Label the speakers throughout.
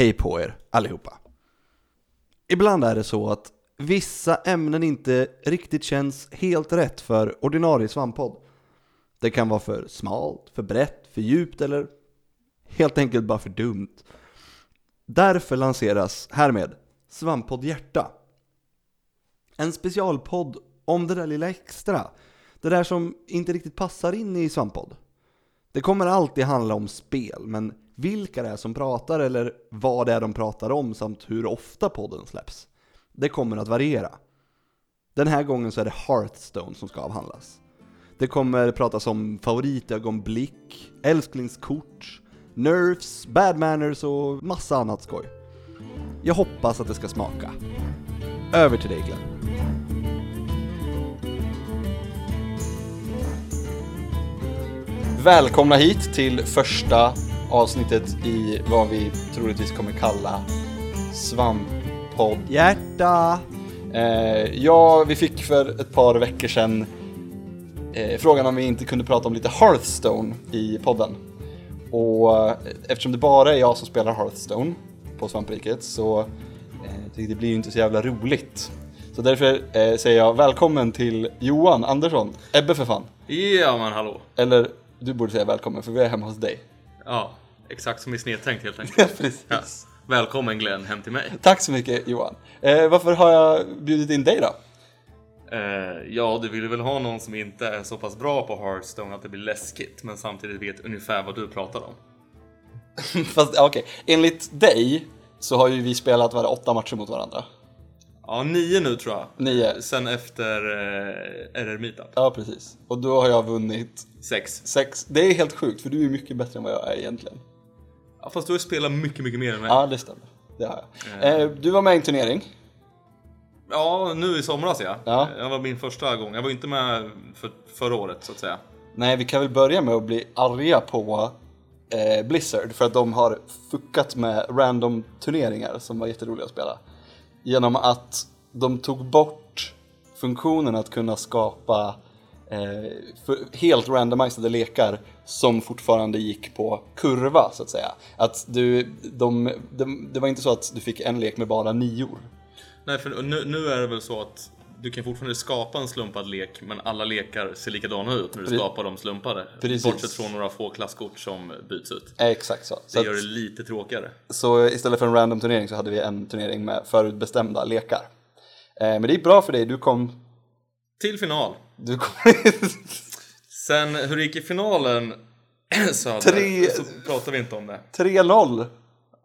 Speaker 1: Hej på er allihopa! Ibland är det så att vissa ämnen inte riktigt känns helt rätt för ordinarie svamppodd. Det kan vara för smalt, för brett, för djupt eller helt enkelt bara för dumt. Därför lanseras härmed Svamppodd Hjärta. En specialpodd om det där lilla extra. Det där som inte riktigt passar in i Svamppodd. Det kommer alltid handla om spel, men vilka det är som pratar eller vad det är de pratar om samt hur ofta podden släpps. Det kommer att variera. Den här gången så är det Hearthstone som ska avhandlas. Det kommer pratas om favoritögonblick, älsklingskort, nerfs, bad manners och massa annat skoj. Jag hoppas att det ska smaka. Över till dig Glenn.
Speaker 2: Välkomna hit till första avsnittet i vad vi troligtvis kommer kalla Svamppodd.
Speaker 1: Hjärta!
Speaker 2: Eh, ja, vi fick för ett par veckor sedan eh, frågan om vi inte kunde prata om lite Hearthstone i podden. Och eh, eftersom det bara är jag som spelar Hearthstone på Svampriket så eh, det blir ju inte så jävla roligt. Så därför eh, säger jag välkommen till Johan Andersson, Ebbe för fan.
Speaker 3: Ja men hallå.
Speaker 2: Eller du borde säga välkommen för vi är hemma hos dig.
Speaker 3: Ja, exakt som i snedtänkt helt enkelt.
Speaker 2: Ja, precis.
Speaker 3: Ja. Välkommen Glenn hem till mig.
Speaker 2: Tack så mycket Johan. Eh, varför har jag bjudit in dig då?
Speaker 3: Eh, ja, du vill väl ha någon som inte är så pass bra på Hearthstone att det blir läskigt, men samtidigt vet ungefär vad du pratar om.
Speaker 2: Fast okej, enligt dig så har ju vi spelat var åtta matcher mot varandra.
Speaker 3: Ja, nio nu tror jag.
Speaker 2: Nio.
Speaker 3: Sen efter eh, RR Meetup.
Speaker 2: Ja, precis. Och då har jag vunnit
Speaker 3: Sex.
Speaker 2: sex. Det är helt sjukt för du är mycket bättre än vad jag är egentligen.
Speaker 3: Ja, fast du har spelat mycket, mycket mer än mig.
Speaker 2: Ja, det stämmer. Det har jag. Eh, du var med i en turnering.
Speaker 3: Ja, nu i somras ja.
Speaker 2: Ja.
Speaker 3: Det var min första gång. Jag var inte med för, förra året så att säga.
Speaker 2: Nej, vi kan väl börja med att bli arga på eh, Blizzard för att de har fuckat med random turneringar som var jätteroliga att spela. Genom att de tog bort funktionen att kunna skapa eh, för, helt randomiserade lekar som fortfarande gick på kurva så att säga. Att du, de, de, det var inte så att du fick en lek med bara nior.
Speaker 3: Nej, för nu, nu är det väl så att du kan fortfarande skapa en slumpad lek, men alla lekar ser likadana ut när du
Speaker 2: Pre-
Speaker 3: skapar dem slumpade.
Speaker 2: Precis.
Speaker 3: Bortsett från några få klasskort som byts ut.
Speaker 2: Exakt så.
Speaker 3: Det
Speaker 2: Så,
Speaker 3: gör det
Speaker 2: att,
Speaker 3: lite tråkigare.
Speaker 2: så istället för en random turnering så hade vi en turnering med förutbestämda lekar. Eh, men det gick bra för dig, du kom...
Speaker 3: Till final.
Speaker 2: Du kom
Speaker 3: Sen hur det gick i finalen Söder,
Speaker 2: Tre-
Speaker 3: så pratar vi inte om det.
Speaker 2: 3-0.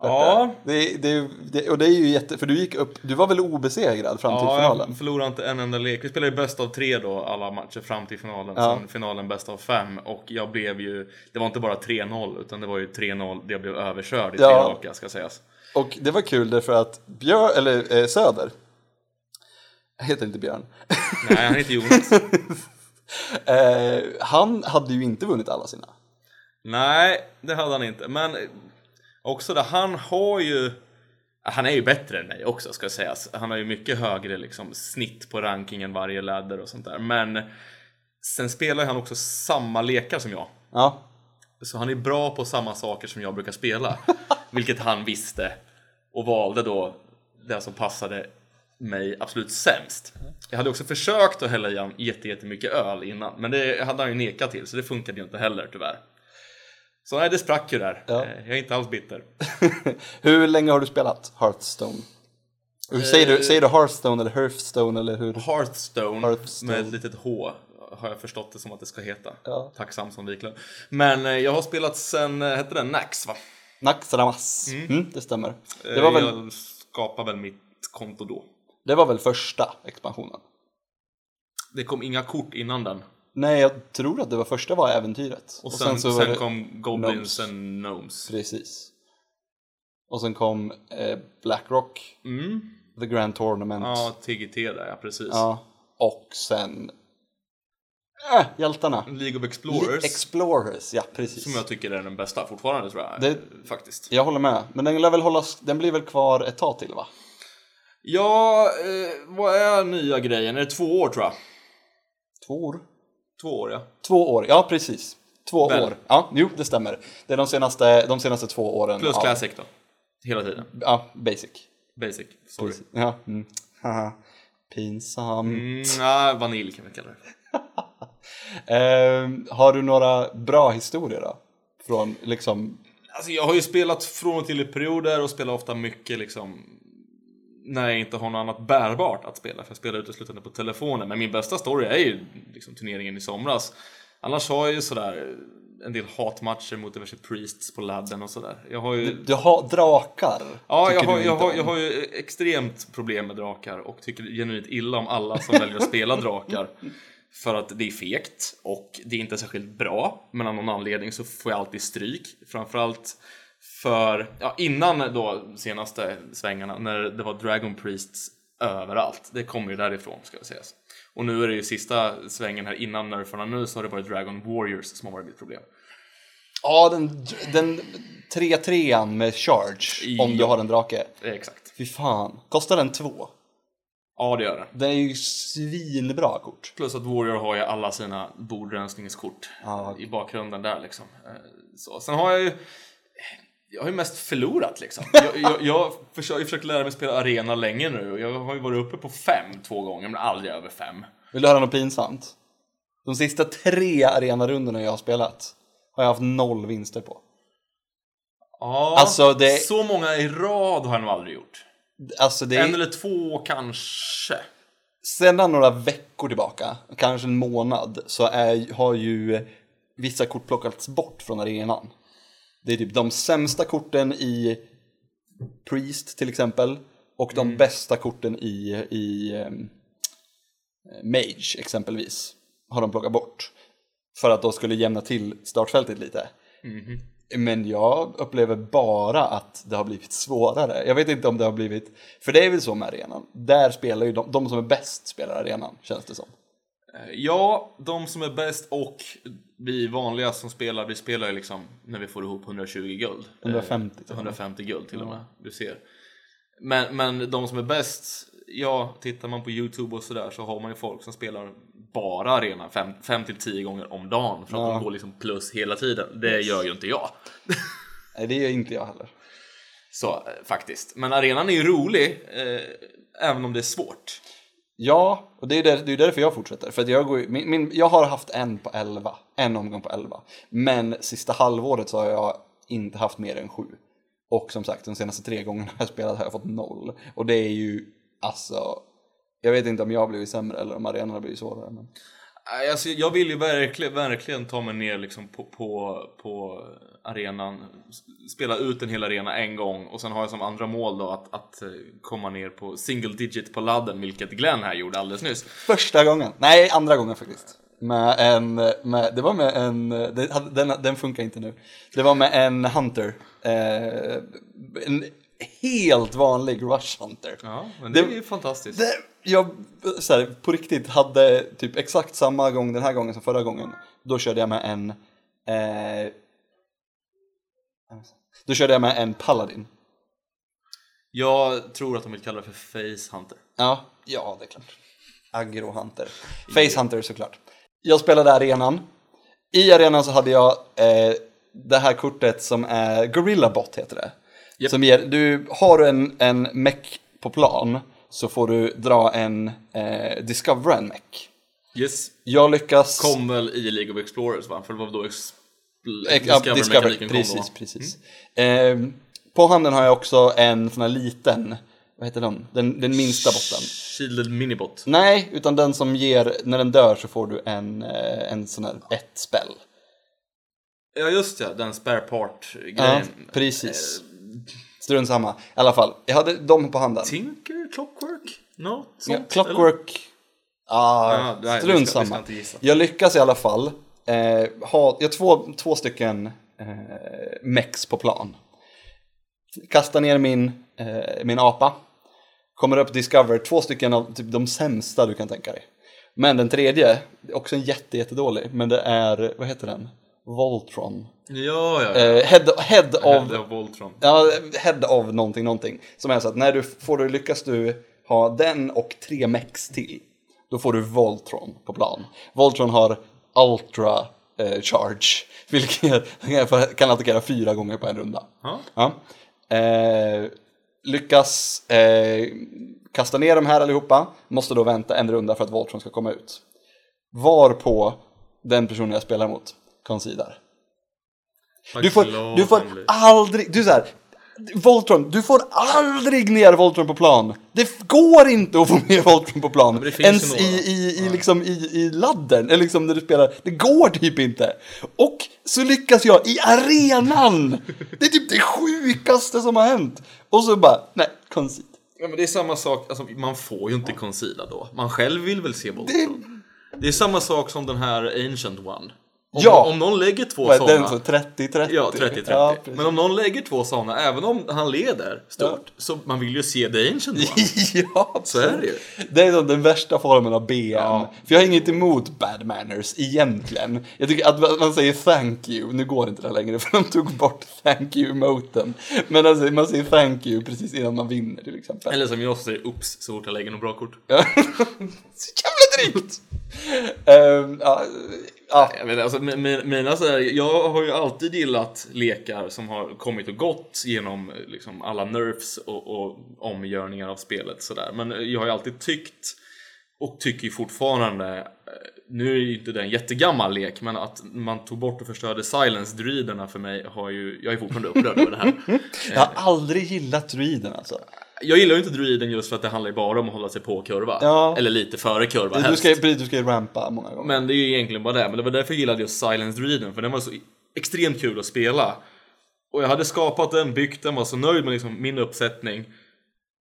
Speaker 3: Ja,
Speaker 2: Det, det, det, och det är ju jätte... För du gick upp... Du var väl obesegrad fram till
Speaker 3: ja
Speaker 2: finalen?
Speaker 3: jag förlorade inte en enda lek. Vi spelade ju bäst av tre då, alla matcher fram till finalen.
Speaker 2: Ja.
Speaker 3: Sen finalen bäst av fem. Och jag blev ju, det var inte bara 3-0, utan det var ju 3-0, jag blev överkörd i tre
Speaker 2: Ja.
Speaker 3: raka ska sägas.
Speaker 2: Och det var kul därför att Björn, eller eh, Söder, jag heter inte Björn,
Speaker 3: Nej, han heter Jonas.
Speaker 2: eh, han hade ju inte vunnit alla sina.
Speaker 3: Nej, det hade han inte. Men också det, han har ju... Han är ju bättre än mig också ska sägas. Han har ju mycket högre liksom, snitt på rankingen varje ladder och sånt där. Men sen spelar han också samma lekar som jag.
Speaker 2: Ja,
Speaker 3: Så han är bra på samma saker som jag brukar spela. vilket han visste. Och valde då det som passade mig absolut sämst. Jag hade också försökt att hälla i jätte- jättemycket öl innan. Men det hade han ju nekat till så det funkade ju inte heller tyvärr. Så nej, det sprack ju där.
Speaker 2: Ja.
Speaker 3: Eh, Jag är inte alls bitter.
Speaker 2: hur länge har du spelat Hearthstone? Hur säger, du, säger du Hearthstone eller Hearthstone eller hur?
Speaker 3: Hearthstone,
Speaker 2: Hearthstone.
Speaker 3: med ett litet H har jag förstått det som att det ska heta.
Speaker 2: Ja.
Speaker 3: Tack Samson Wiklund. Men eh, jag har spelat sen, eh, hette den Nax va?
Speaker 2: Naxramas. Mm. det stämmer. Det var,
Speaker 3: Eh,
Speaker 2: väl,
Speaker 3: Jag skapade väl mitt konto då.
Speaker 2: det var väl första expansionen?
Speaker 3: Det kom inga kort innan den.
Speaker 2: Nej, jag tror att det var första var äventyret.
Speaker 3: Och sen, sen,
Speaker 2: var det-
Speaker 3: kom Goblins and Gnomes.
Speaker 2: Precis. Och sen kom eh, Blackrock,
Speaker 3: Mm.
Speaker 2: The Grand Tournament.
Speaker 3: Ja, TGT där ja, precis.
Speaker 2: Ja. Och sen... Äh, hjältarna.
Speaker 3: League of Explorers.
Speaker 2: Explorers, ja precis.
Speaker 3: som jag tycker är den bästa fortfarande tror jag.
Speaker 2: Det-
Speaker 3: Faktiskt.
Speaker 2: Jag håller med. Men den lär väl hållas, den blir väl kvar ett tag till va?
Speaker 3: Ja, eh, vad är nya grejen? Är det två år tror jag?
Speaker 2: Två år?
Speaker 3: Två år ja.
Speaker 2: Två år, ja precis. Två
Speaker 3: Väl.
Speaker 2: år. Ja, jo det stämmer. Det är de senaste, de senaste två åren.
Speaker 3: Plus
Speaker 2: av-
Speaker 3: Classic då. Hela tiden.
Speaker 2: Ja, basic.
Speaker 3: Basic. Sorry.
Speaker 2: Ja. Mm. Haha. Pinsam.
Speaker 3: Mm, nej, vanilj kan vi kalla det.
Speaker 2: Ehm, har du några bra historier då? Från liksom,
Speaker 3: Alltså jag har ju spelat från och till i perioder och spelar ofta mycket liksom när jag inte har något annat bärbart att spela. För jag spelar uteslutande på telefonen. Men min bästa story är ju liksom turneringen i somras. Annars har jag ju sådär en del hatmatcher mot diverse priests på ladden och sådär. Jag har ju...
Speaker 2: du har drakar?
Speaker 3: Ja, jag har,
Speaker 2: du
Speaker 3: jag, har, jag har ju extremt problem med drakar och tycker genuint illa om alla som väljer att spela drakar. För att det är fegt och det är inte särskilt bra. Men av någon anledning så får jag alltid stryk. Framförallt för, ja innan då senaste svängarna när det var Dragon Priests överallt. Det kommer ju därifrån ska jag säga. Och nu är det ju sista svängen här innan nerfarna nu så har det varit Dragon Warriors som har varit mitt problem.
Speaker 2: Ja, den, den 3-3an med charge om du har en drake.
Speaker 3: Exakt.
Speaker 2: Fy fan. Kostar den två?
Speaker 3: Ja det gör det.
Speaker 2: Den är ju svinbra kort.
Speaker 3: Plus att Warrior har ju alla sina bordrensningskort
Speaker 2: Ja.
Speaker 3: i bakgrunden där liksom. Eh, Så. Sen har jag ju jag har ju mest förlorat liksom. Jag, jag, jag försöker, jag har försökt lära mig spela arena länge nu och jag har ju varit uppe på fem två gånger men aldrig över fem.
Speaker 2: Vill du höra något pinsamt? De sista tre arenarundorna jag har spelat har jag haft noll vinster på.
Speaker 3: Ja,
Speaker 2: Alltså, det-
Speaker 3: så många i rad har jag nog aldrig gjort.
Speaker 2: Alltså det.
Speaker 3: En eller två kanske.
Speaker 2: Sedan några veckor tillbaka, kanske en månad, så är, har ju vissa kort plockats bort från arenan. Det är typ de sämsta korten i Priest till exempel och de bästa korten i, i ehm, Mage exempelvis har de plockat bort. För att då skulle jämna till startfältet lite. Men jag upplever bara att det har blivit svårare. Jag vet inte om det har blivit, för det är väl så med arenan. Där spelar ju de, de som är bäst spelar arenan, känns det som.
Speaker 3: Eh, Ja, de som är bäst och vi vanliga som spelar, vi spelar ju liksom när vi får ihop 120 guld.
Speaker 2: 150
Speaker 3: Eh, 150 guld till och med, du ser. Men, men de som är bäst, ja, tittar man på Youtube och sådär så har man ju folk som spelar bara arena 5 till 10 gånger om dagen för att de går liksom plus hela tiden. Det gör ju inte jag.
Speaker 2: Nej, det gör inte jag heller.
Speaker 3: Så eh, faktiskt. Men arenan är ju rolig, eh, även om det är svårt.
Speaker 2: Ja, och det är, där, det är därför jag fortsätter. För att jag, går, min, min, jag har haft en på 11, en omgång på 11. Men sista halvåret så har jag inte haft mer än sju. Och som sagt, de senaste tre gångerna jag spelat har jag fått noll. Och det är ju, alltså, jag vet inte om jag har blivit sämre eller om arenan har blivit svårare. Men...
Speaker 3: Alltså, jag vill ju verkligen, verkligen ta mig ner liksom på, på, på arenan, spela ut en hel arena en gång och sen har jag som andra mål då att, att eh, komma ner på single digit på ladden, vilket Glenn här gjorde alldeles nyss.
Speaker 2: Första gången, nej andra gången faktiskt. Med en, med, det var med en, det, den, den funkar inte nu. Det var med en Hunter. Eh, en helt vanlig Rush Hunter.
Speaker 3: Ja, men det,
Speaker 2: Det-
Speaker 3: är ju fantastiskt.
Speaker 2: Det, jag så här, på riktigt hade typ exakt samma gång den här gången som förra gången. Då körde jag med en... Eh, då körde jag med en Paladin.
Speaker 3: Jag tror att de vill kalla det för Face Hunter.
Speaker 2: Ja, ja det är klart. Agro Hunter. Face Hunter såklart. Jag spelade arenan. I arenan så hade jag eh, det här kortet som är Gorilla Bot heter det.
Speaker 3: Japp.
Speaker 2: Som ger, du har du en, en mech på plan så får du dra en, eh, discovera en mech.
Speaker 3: Yes.
Speaker 2: Jag lyckas...
Speaker 3: Kom väl i League of Explorers va? För det var då Discover-mekaniken kom
Speaker 2: precis,
Speaker 3: då.
Speaker 2: precis. Ehm, på handen har jag också en sån här liten, vad heter den? Den, den minsta botten.
Speaker 3: Shielded Minibot.
Speaker 2: Nej, utan den som ger, när den dör så får du en, eh, en sån här ett spell.
Speaker 3: Ja just ja, den spare part-grejen.
Speaker 2: Ja, precis. Strunt samma. I alla fall, jag hade dem på handen.
Speaker 3: Tinker? Clockwork? Något
Speaker 2: Ja,
Speaker 3: sånt? eller?
Speaker 2: Clockwork. Ah,
Speaker 3: Ja, nej, vi
Speaker 2: strunt samma. Jag lyckas i alla fall eh, ha, jag två, två stycken eh, mex på plan. Kastar ner min, eh, min apa. Kommer upp discover, två stycken av typ de sämsta du kan tänka dig. Men den tredje, också en jätte, jättedålig, men det är, vad heter den? Voltron.
Speaker 3: Ja, ja, ja.
Speaker 2: Eh, head, head of
Speaker 3: Det var Voltron.
Speaker 2: Ja, head of någonting, någonting. Som är så att när du får du, lyckas du ha den och tre mex till, då får du Voltron på plan. Voltron har Ultra eh, Charge, vilket kan attackera fyra gånger på en runda.
Speaker 3: Ja.
Speaker 2: Ja. eh, lyckas kasta ner de här allihopa, måste då vänta en runda för att Voltron ska komma ut. Varpå den personen jag spelar mot konsidar. Du får, du får aldrig, du så här, Voltron, du får aldrig ner Voltron på plan. Det går inte att få ner Voltron på plan.
Speaker 3: det
Speaker 2: Ens i, i, i, liksom, i, i ladden, eller liksom när du spelar. Det går typ inte. Och så lyckas jag i arenan. Det är typ det sjukaste som har hänt. Och så bara, nej, concede.
Speaker 3: Ja, men det är samma sak, alltså, man får ju inte concila då. Man själv vill väl se Voltron. Det... är samma sak som den här Ancient One. Om,
Speaker 2: Ja.
Speaker 3: om någon lägger två
Speaker 2: är den
Speaker 3: sådana.
Speaker 2: så 30-30?
Speaker 3: Ja, 30-30.
Speaker 2: Ja,
Speaker 3: men om någon lägger två sådana, även om han leder stort, så man vill ju se The Ancient One.
Speaker 2: ja,
Speaker 3: Så är det ju.
Speaker 2: Det är den värsta formen av BM.
Speaker 3: Ja.
Speaker 2: För jag har inget emot bad manners egentligen. Jag tycker att man- säger thank you, nu går inte det längre för de tog bort thank you-emoten. Men alltså, man säger thank you precis innan man vinner till exempel.
Speaker 3: Eller som jag säger, ups, så fort jag lägger något bra kort.
Speaker 2: Så jävla drygt! Ehm, ja, ja.
Speaker 3: Jag, vet, alltså, mi- mi- mina, så här, jag har ju alltid gillat lekar som har kommit och gått genom liksom, alla nerfs och, och omgörningar av spelet. Så där. Men jag har ju alltid tyckt, och tycker fortfarande, eh, nu är ju inte det en jättegammal lek, men att man tog bort och förstörde silence-druiderna för mig har ju, jag är fortfarande upprörd över det här.
Speaker 2: Jag har aldrig gillat druiden alltså.
Speaker 3: Jag gillar ju inte druiden just för att det handlar ju bara om att hålla sig på kurva.
Speaker 2: Ja.
Speaker 3: Eller lite före kurva
Speaker 2: Du
Speaker 3: helst.
Speaker 2: ska, precis, du ska ju rampa många gånger.
Speaker 3: Men det är ju egentligen bara det. Men det var därför jag gillade just Silence Druiden. För den var så extremt kul att spela. Och jag hade skapat den, byggt den, var så nöjd med liksom min uppsättning.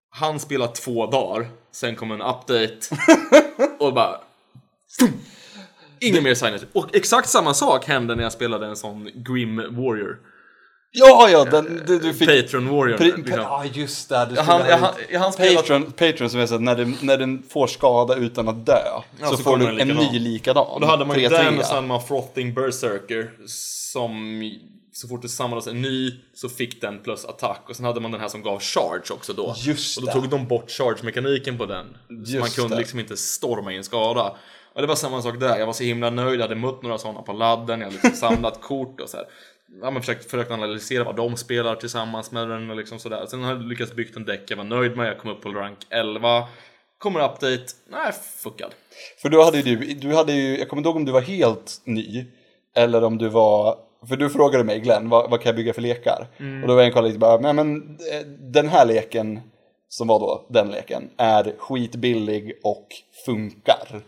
Speaker 3: Han spelade två dagar. Sen kom en update. och bara... Ingen mer Silence. Och exakt samma sak hände när jag spelade en sån Grim Warrior.
Speaker 2: Ja, ja, den, du, du fick...
Speaker 3: Patron Warrior.
Speaker 2: Pri,
Speaker 3: liksom.
Speaker 2: ja, just det. Du
Speaker 3: Jag hann-
Speaker 2: skulle
Speaker 3: jag
Speaker 2: ha
Speaker 3: hann-
Speaker 2: ut-
Speaker 3: jag hann spela-
Speaker 2: Patreon, Patreon som är så att när den, när den får skada utan att dö
Speaker 3: Ja,
Speaker 2: så,
Speaker 3: så
Speaker 2: får du en
Speaker 3: likadan.
Speaker 2: ny likadan.
Speaker 3: Och då hade man ju
Speaker 2: 3-3.
Speaker 3: den och sen man Frothing Berserker som så fort det samlades en ny så fick den plus attack och sen hade man den här som gav charge också då.
Speaker 2: Just
Speaker 3: och då
Speaker 2: det.
Speaker 3: tog de bort charge-mekaniken på den. så
Speaker 2: Just
Speaker 3: man kunde
Speaker 2: det.
Speaker 3: liksom inte storma in skada. Och det var samma sak där, jag var så himla nöjd, jag hade mött några sådana på ladden, jag hade liksom samlat kort och så här. Ja, men försökt, försökt analysera vad de spelar tillsammans med den och liksom sådär. Sen har jag lyckats bygga en däck jag var nöjd med, jag kom upp på rank 11. Kommer update, nej fuckad.
Speaker 2: För då hade ju du, du hade ju, jag kommer inte ihåg om du var helt ny eller om du var, för du frågade mig Glenn, vad, vad kan jag bygga för lekar?
Speaker 3: Mm.
Speaker 2: Och då var jag en kolla lite bara, nej men eh, den här leken, som var då den leken, är skitbillig och funkar.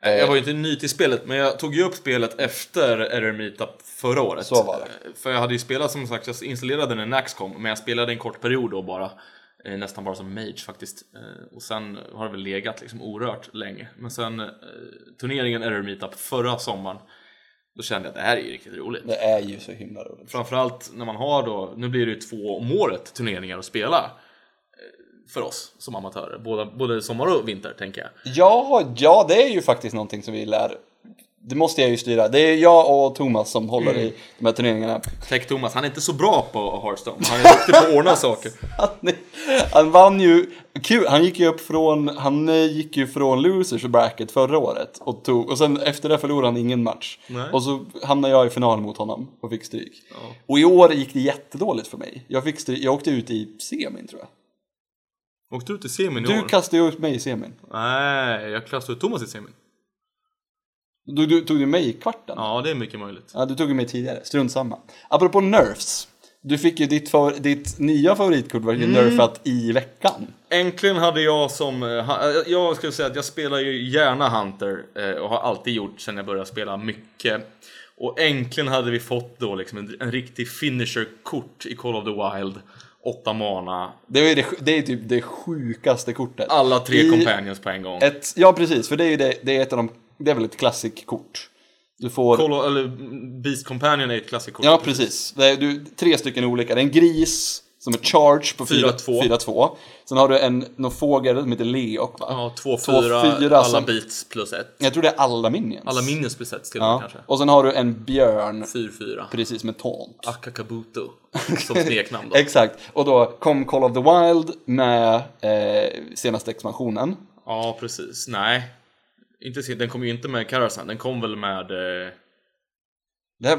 Speaker 3: Jag var ju inte ny till spelet, men jag tog ju upp spelet efter Error Meetup förra året.
Speaker 2: Så var det.
Speaker 3: För jag hade ju spelat som sagt, jag installerade den i Naxcom, men jag spelade en kort period då bara. Eh, Nästan bara som mage faktiskt. Eh, Och sen har det väl legat liksom orört länge. Men sen eh, turneringen Error Meetup förra sommaren, då kände jag att det här är ju riktigt roligt.
Speaker 2: Det är ju så himla roligt.
Speaker 3: Framförallt när man har då, nu blir det ju två om året turneringar att spela. För oss som amatörer, både, både sommar och vinter tänker jag.
Speaker 2: Ja, ja, det är ju faktiskt någonting som vi lär. Det måste jag ju styra. Det är jag och Thomas som håller
Speaker 3: Mm.
Speaker 2: i de här turneringarna.
Speaker 3: Tech Thomas, han är inte så bra på Hearthstone. Han är duktig på att ordna saker.
Speaker 2: Han, han vann ju, kul, han gick ju upp från, han eh, gick ju från losers bracket förra året och tog, och sen efter det förlorade han ingen match.
Speaker 3: Nej.
Speaker 2: Och så hamnade jag i final mot honom och fick stryk. Och i år gick det jättedåligt för mig. Jag fick stryk, jag åkte ut i semin tror jag.
Speaker 3: Åkte du till semin i
Speaker 2: Du
Speaker 3: år?
Speaker 2: kastade ju ut mig i semin.
Speaker 3: Nej, jag klassade ut Thomas i semin.
Speaker 2: Du, du tog ju mig i kvarten.
Speaker 3: Ja, det är mycket möjligt.
Speaker 2: Ja, du tog ju mig tidigare, strunt samma. Apropå nerfs. Du fick ju ditt, favor- ditt nya favoritkort var ju
Speaker 3: Mm.
Speaker 2: nerfat i veckan.
Speaker 3: Äntligen hade jag som... eh, eh, Jag skulle säga att jag spelar ju gärna Hunter eh, och har alltid gjort sedan jag började spela mycket. Och äntligen hade vi fått då liksom en, en riktig finisher-kort i Call of the Wild. Åtta mana,
Speaker 2: Det är, det, det är typ det sjukaste kortet.
Speaker 3: alla tre
Speaker 2: I
Speaker 3: companions på en gång.
Speaker 2: Ett, ja, precis, för det är ju det, det är ett av de, det är väl ett klassikkort. Du får,
Speaker 3: of, eller Beast Companion är ett klassikkort.
Speaker 2: ja precis, det är du, tre stycken olika. Det är en gris som är charge på
Speaker 3: 4-2.
Speaker 2: 4-2. Sen har du en, någon fågel som heter Leok va?
Speaker 3: Ja, två,
Speaker 2: Två,
Speaker 3: fyra,
Speaker 2: fyra
Speaker 3: alla
Speaker 2: som-
Speaker 3: beats plus ett.
Speaker 2: Jag tror det är alla minions.
Speaker 3: Alla minions besätts till och
Speaker 2: ja.
Speaker 3: kanske.
Speaker 2: Och sen har du en björn,
Speaker 3: 4-4.
Speaker 2: precis med taunt.
Speaker 3: Akakabuto som smeknamn då.
Speaker 2: Exakt, och då kom Call of the Wild med eh, senaste expansionen.
Speaker 3: Ja, precis. Nej. Inte, den kom ju inte med Karasan, den kom väl med... Eh,
Speaker 2: Det här,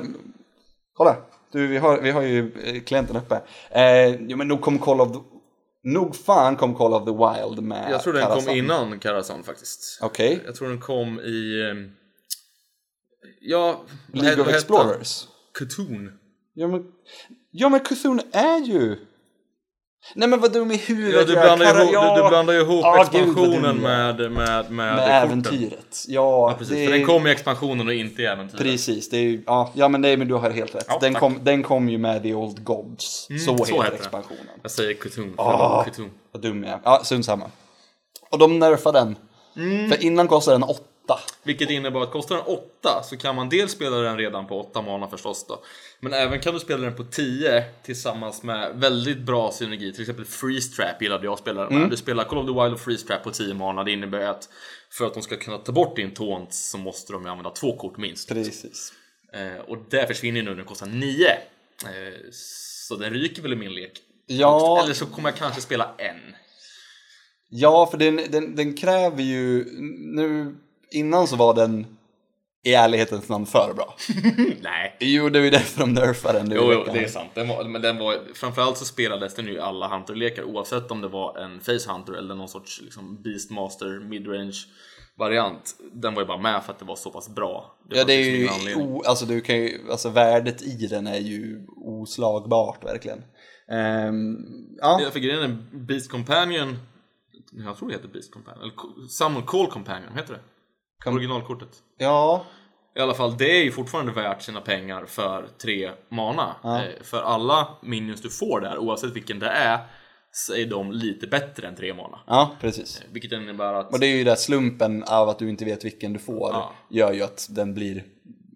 Speaker 2: kolla! Du, vi har, vi har ju eh, klienten uppe. Eh, jo, men nog kom Call of the... Nog fan kom Call of the Wild med
Speaker 3: Jag tror den
Speaker 2: Karazhan.
Speaker 3: kom innan Karazhan faktiskt.
Speaker 2: Okej.
Speaker 3: Jag tror den kom i... ehm, Ja...
Speaker 2: League of Explorers.
Speaker 3: Cthulhu.
Speaker 2: Ja men, ja men Cthulhu är ju... Nej men vad dum i huvudet
Speaker 3: Ja, du blandar,
Speaker 2: Kara-
Speaker 3: ihop,
Speaker 2: ja,
Speaker 3: du, du blandar ihop
Speaker 2: Ah,
Speaker 3: expansionen med, med, med,
Speaker 2: med äventyret. Ja,
Speaker 3: Ja, precis.
Speaker 2: det
Speaker 3: För den kom i expansionen och inte i äventyret.
Speaker 2: Precis, det är ju, ja, ja men, det, men du har helt rätt.
Speaker 3: Ja,
Speaker 2: den,
Speaker 3: tack.
Speaker 2: kom, den kom ju med The Old Gods. så,
Speaker 3: så
Speaker 2: heter
Speaker 3: heter det.
Speaker 2: expansionen.
Speaker 3: Jag säger Cthulhu.
Speaker 2: Ah. Vad dum jag är. Ja, samma. Och de nerfade den.
Speaker 3: Mm.
Speaker 2: För innan kostade den 8.
Speaker 3: Vilket innebär att kostar den 8 så kan man dels spela den redan på 8 mana förstås då. Men även kan du spela den på 10 tillsammans med väldigt bra synergi. Till exempel Freeze Trap gillade jag att spela den med.
Speaker 2: Mm.
Speaker 3: Du spelar Call of the Wild och Freeze Trap på 10 mana. Det innebär att för att de ska kunna ta bort din taunt så måste de ju använda två kort minst.
Speaker 2: Precis.
Speaker 3: Eh, och det försvinner nu när den kostar 9. Eh, så den ryker väl i min lek.
Speaker 2: Ja,
Speaker 3: Eller så kommer jag kanske spela en.
Speaker 2: ja för den, den, den kräver ju... Nu, innan så var den i ärlighetens namn för bra.
Speaker 3: Nej.
Speaker 2: Jo, det är ju därför de nerfade den nu
Speaker 3: Jo, jo, det är sant. Den var, men den var, framförallt så spelades den ju i alla Hunter-lekar oavsett om det var en Face Hunter eller någon sorts liksom, Beastmaster midrange variant. Den var ju bara med för att det var så pass bra.
Speaker 2: Ja, det är
Speaker 3: liksom
Speaker 2: ju, o, alltså du kan ju, alltså värdet i den är ju oslagbart verkligen. Ehm, ja,
Speaker 3: Ja, för grejen Beast Companion, jag tror det heter Beast Companion, eller Summon Call Companion, heter det? Originalkortet.
Speaker 2: ja,
Speaker 3: I alla fall, det är ju fortfarande värt sina pengar för tre mana. Eh, För alla minions du får där, oavsett vilken det är, så är de lite bättre än tre mana.
Speaker 2: ja, precis.
Speaker 3: Vilket innebär att...
Speaker 2: Och det är ju där slumpen av att du inte vet vilken du får
Speaker 3: Ja.
Speaker 2: gör ju att den blir,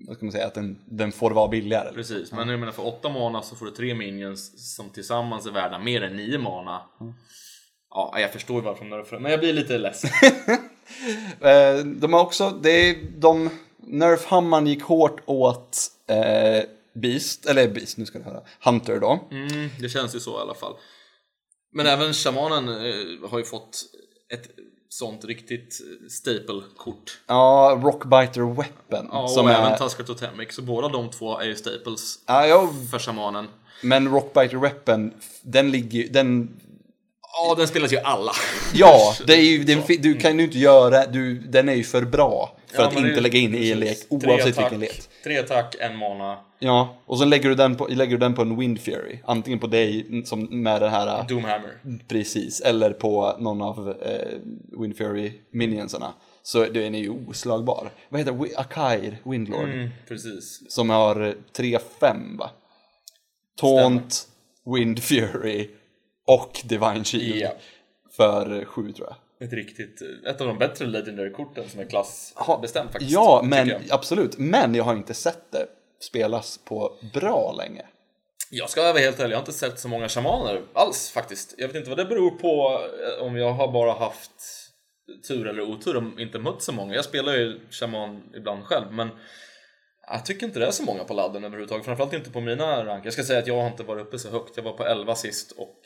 Speaker 2: vad ska man säga, att den, den får vara billigare.
Speaker 3: Precis, men jag menar för 8 mana så får du tre minions som tillsammans är värda mer än 9 mana. Ja, jag förstår ju varför de nerfar men jag blir lite ledsen.
Speaker 2: Eh, de har också, det är, de, Nerf-hammaren gick hårt åt eh, Beast, eller Beast, nu ska du höra, Hunter då.
Speaker 3: Mm, det känns ju så i alla fall. Men även shamanen eh, har ju fått ett sånt riktigt eh, staple-kort.
Speaker 2: Ja, Rockbiter Weapon.
Speaker 3: Ja, och
Speaker 2: som
Speaker 3: även
Speaker 2: är,
Speaker 3: Tusker Totemic, så båda de två är ju staples
Speaker 2: ja, ja,
Speaker 3: för shamanen.
Speaker 2: men Rockbiter Weapon, den ligger den
Speaker 3: Ja, den spelas ju alla.
Speaker 2: Ja, det är ju, den, du kan ju inte göra, du, den är ju för bra för
Speaker 3: Ja,
Speaker 2: att inte lägga in i en lek oavsett
Speaker 3: attack,
Speaker 2: vilken lek.
Speaker 3: Tre attack, en mana.
Speaker 2: Ja, och så lägger du den på, lägger du den på en Wind Fury, antingen på dig som med den här,
Speaker 3: Doomhammer.
Speaker 2: precis, eller på någon av eh, Wind Fury minionsarna. Så den är ju oslagbar. Vad heter Akair, Windlord,
Speaker 3: Mm, precis.
Speaker 2: som har eh, 3-5 va? Taunt, Wind Fury och Divine Shield
Speaker 3: Ja.
Speaker 2: för 7 tror jag.
Speaker 3: Ett riktigt, ett av de bättre Legendary-korten som är klassbestämt faktiskt.
Speaker 2: Ja, men absolut. Men jag har inte sett det spelas på bra länge.
Speaker 3: Jag ska vara helt ärlig, jag har inte sett så många shamaner alls faktiskt. Jag vet inte vad det beror på, eh, om jag har bara haft tur eller otur och inte mött så många. Jag spelar ju shaman ibland själv, men jag tycker inte det är så många på ladden överhuvudtaget. Framförallt inte på mina rank. Jag ska säga att jag har inte varit uppe så högt. Jag var på 11 sist och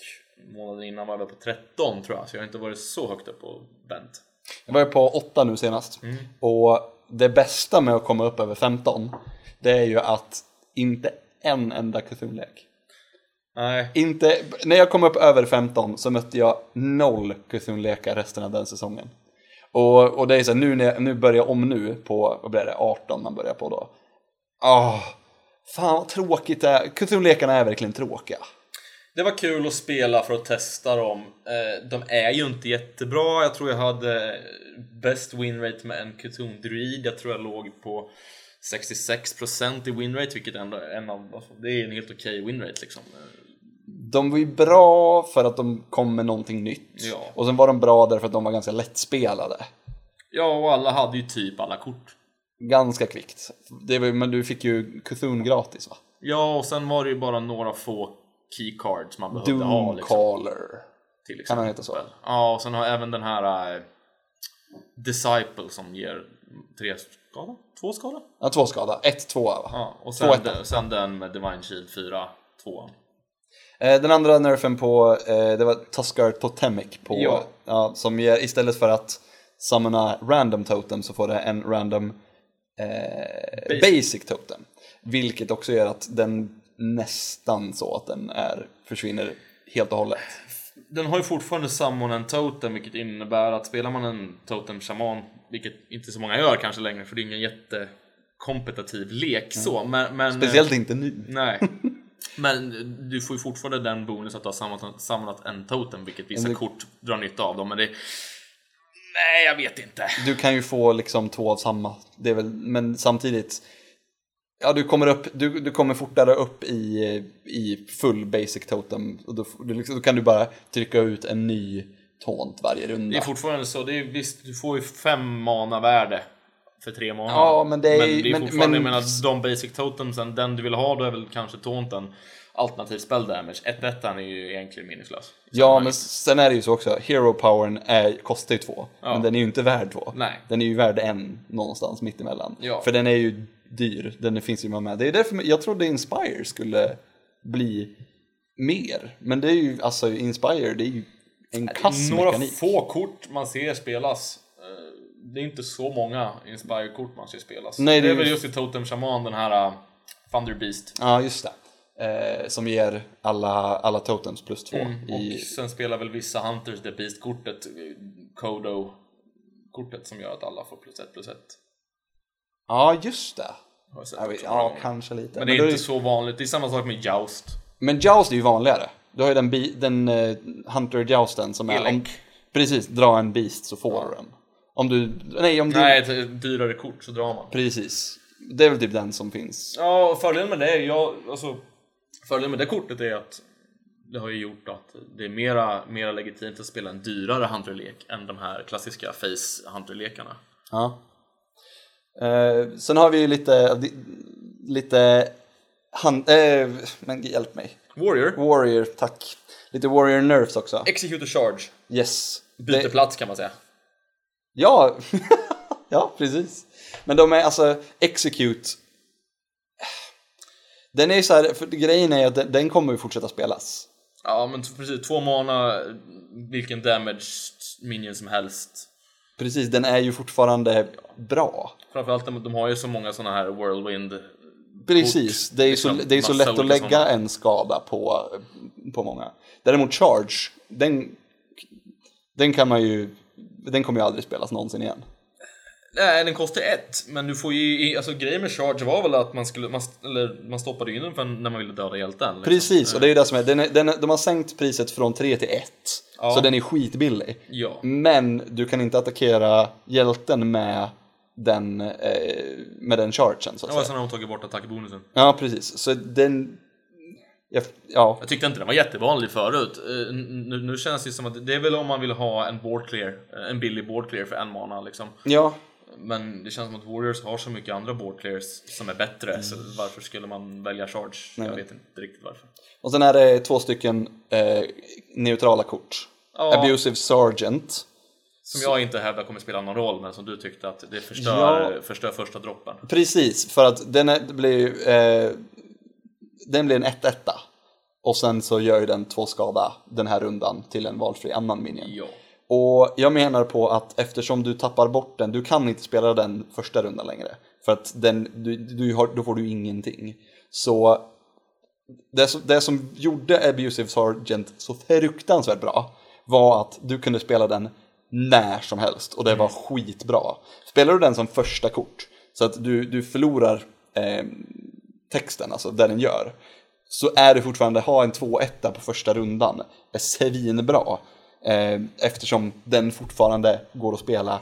Speaker 3: månaden innan var jag på 13 tror jag. Så jag har inte varit så högt upp på Bent.
Speaker 2: Jag var ju på 8 nu senast.
Speaker 3: Mm.
Speaker 2: Och det bästa med att komma upp över 15, det är ju att inte en enda Cthulhu-lek.
Speaker 3: Nej,
Speaker 2: Inte, när jag kom upp över 15 så mötte jag noll Cthulhu-lekar resten av den säsongen. Och, och det är så här, nu, när jag, nu börjar jag om nu på, vad blir det, 18 man börjar på då. Ah, fan vad tråkigt det är. Cthulhu-lekarna är verkligen tråkiga.
Speaker 3: Det var kul att spela för att testa dem. Eh, De är ju inte jättebra. Jag tror jag hade bäst winrate med en Cthulhu Druid. Jag tror jag låg på 66% i winrate, vilket ändå är en av, alltså, det är en helt okej winrate liksom.
Speaker 2: De var ju bra för att de kom med någonting nytt.
Speaker 3: Ja.
Speaker 2: Och sen var de bra därför att de var ganska lättspelade.
Speaker 3: Ja, och alla hade ju typ alla kort.
Speaker 2: Ganska kvickt. Var, men du fick ju Cthulhu gratis va?
Speaker 3: Ja, och sen var det ju bara några få keycards man behövde ha.
Speaker 2: Doom
Speaker 3: Liksom,
Speaker 2: Caller.
Speaker 3: till
Speaker 2: Kan han heta så?
Speaker 3: Ja, och sen har även den här eh, Disciple som ger tre skada? Två skada?
Speaker 2: Ja, två skada. Ett, två?
Speaker 3: Ja, och
Speaker 2: Två
Speaker 3: sen,
Speaker 2: ettor.
Speaker 3: den, sen den med Divine Shield 4, 2
Speaker 2: Eh, Den andra nerfen på, eh, det var Tuskar Totemic på,
Speaker 3: Ja.
Speaker 2: ja, som ger, istället för att summona random totem så får det en random eh, basic.
Speaker 3: Basic.
Speaker 2: totem. Vilket också gör att den nästan så att den är, försvinner helt och hållet.
Speaker 3: Den har ju fortfarande Summon en Totem, vilket innebär att spelar man en Totem Shaman, vilket inte så många gör kanske längre, för det är ingen jättekompetitiv lek så, men, men
Speaker 2: Speciellt inte nu.
Speaker 3: Nej. Men du får ju fortfarande den bonus att du har samlat, samlat en totem, vilket vissa
Speaker 2: det-
Speaker 3: kort drar nytta av. Dem, men det... Nej, jag vet inte.
Speaker 2: Du kan ju få liksom två av samma, det är väl, men samtidigt Ja, du kommer, upp, du, du kommer fortare upp i, i full basic totem och då, du liksom, då kan du bara trycka ut en ny taunt varje runda.
Speaker 3: Det är fortfarande så, det är, visst, du får ju fem mana värde för tre mana.
Speaker 2: Ja, men det är-
Speaker 3: men det är
Speaker 2: men-
Speaker 3: fortfarande,
Speaker 2: men-
Speaker 3: jag menar, de basic totemsen, den du vill ha då är väl kanske taunten. Alternativ spell damage. 1 är ju egentligen meningslös.
Speaker 2: Ja, men sen är det ju så också, hero powern är, kostar ju två,
Speaker 3: Ja.
Speaker 2: men den är ju inte värd två.
Speaker 3: Nej.
Speaker 2: Den är ju värd en någonstans mittemellan.
Speaker 3: Ja.
Speaker 2: För den är ju dyr, den finns ju med. Det är därför jag trodde Inspire skulle bli mer. Men det är ju, alltså Inspire, det är ju en kass
Speaker 3: Några
Speaker 2: mekanik.
Speaker 3: få kort man ser spelas. Eh, Det är inte så många Inspire-kort man ser spelas.
Speaker 2: Nej, det är
Speaker 3: väl
Speaker 2: ju-
Speaker 3: just i Totem Shaman, den här uh, Thunder Beast.
Speaker 2: Ja, just det. Eh, som ger alla, alla totems plus två.
Speaker 3: Mm, Och
Speaker 2: i,
Speaker 3: sen spelar väl vissa Hunters det Beast-kortet, eh, Kodo-kortet som gör att alla får plus ett plus ett.
Speaker 2: Ja, just det.
Speaker 3: Har jag sett
Speaker 2: Jag vet,
Speaker 3: också
Speaker 2: ja, kanske lite.
Speaker 3: Men det
Speaker 2: då
Speaker 3: är inte så vanligt. Det är samma sak med Joust.
Speaker 2: Men Joust är ju vanligare. Du har ju den, bi, den uh, Hunter Jousten som är... Om,
Speaker 3: Elek.
Speaker 2: precis, dra en beast så får du den. Om du... Nej, om du...
Speaker 3: Nej, ett dyrare kort så drar man.
Speaker 2: Precis. Det är väl typ den som finns.
Speaker 3: Ja, och fördelen med det är jag, alltså, fördelen med det kortet är att det har ju gjort att det är mera, mera legitimt att spela en dyrare Hunter-lek än de här klassiska Face Hunter-lekarna.
Speaker 2: Ja. Eh, sen har vi ju lite... Lite... Han, eh, men hjälp mig.
Speaker 3: Warrior,
Speaker 2: Warrior, tack. Lite Warrior Nerfs också.
Speaker 3: Executor Charge,
Speaker 2: Yes.
Speaker 3: byter
Speaker 2: Det-
Speaker 3: plats kan man säga.
Speaker 2: Ja, ja precis. Men de är alltså Execute. Den är ju så här, för grejen är att den, den kommer ju fortsätta spelas.
Speaker 3: Ja, men precis. Två mana, vilken damage minion som helst.
Speaker 2: Precis, den är ju fortfarande bra.
Speaker 3: Framförallt de, har ju så många såna här whirlwind.
Speaker 2: Precis, det är ju så,
Speaker 3: liksom
Speaker 2: det är så lätt att lägga
Speaker 3: sådana.
Speaker 2: en skada på, på många. Däremot Charge, den, den kan man ju, den kommer ju aldrig spelas någonsin igen.
Speaker 3: Nej, den kostar ett, men du får ju, alltså grejen med Charge var väl att man skulle, man, eller man stoppade in den för när man ville döda hjälten. Liksom.
Speaker 2: Precis, och det är ju det som är, den är, den de har sänkt priset från 3 till 1.
Speaker 3: Ja.
Speaker 2: Så den är skitbillig.
Speaker 3: Ja.
Speaker 2: Men du kan inte attackera hjälten med den, eh, med den chargen så att
Speaker 3: var
Speaker 2: säga.
Speaker 3: sen har de tagit bort attackbonusen.
Speaker 2: Ja, precis. Så den... Ja, ja,
Speaker 3: Jag tyckte inte den var jättevanlig förut. Eh, Nu, nu känns det som att det är väl om man vill ha en board clear, eh, en billig board clear för en mana liksom.
Speaker 2: ja,
Speaker 3: Men det känns som att Warriors har så mycket andra board clears som är bättre, så
Speaker 2: Mm.
Speaker 3: varför skulle man välja Charge? Jag vet inte riktigt varför.
Speaker 2: och sen är det två stycken eh, neutrala kort.
Speaker 3: Ja.
Speaker 2: Abusive Sergeant.
Speaker 3: Som jag inte hävdar kommer spela någon roll, men som du tyckte att det förstör,
Speaker 2: Ja.
Speaker 3: förstör första droppen.
Speaker 2: Precis, för att den är, blir eh, den blir en 1-1 och sen så gör ju den två skada den här rundan till en valfri annan minion.
Speaker 3: Ja.
Speaker 2: Och jag menar på att eftersom du tappar bort den, du kan inte spela den första rundan längre. För att den, du, du har, då får du ingenting. Så det, som det som gjorde Abusive Sergeant så fruktansvärt bra var att du kunde spela den när som helst och det var skitbra. Spelar du den som första kort så att du, du förlorar eh, texten, alltså det den gör, så är det fortfarande, ha en 2-1 på första rundan är svinbra. Eh, eftersom den fortfarande går att spela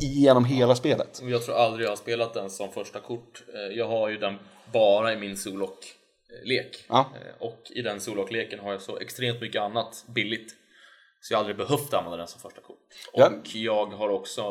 Speaker 2: genom hela spelet.
Speaker 3: Jag tror aldrig jag har spelat den som första kort. Eh, Jag har ju den bara i min Solok-lek.
Speaker 2: Ja.
Speaker 3: Eh, Och i den Solok-leken har jag så extremt mycket annat billigt. Så jag har aldrig behövt använda den som första kort. Och
Speaker 2: Ja.
Speaker 3: jag har också,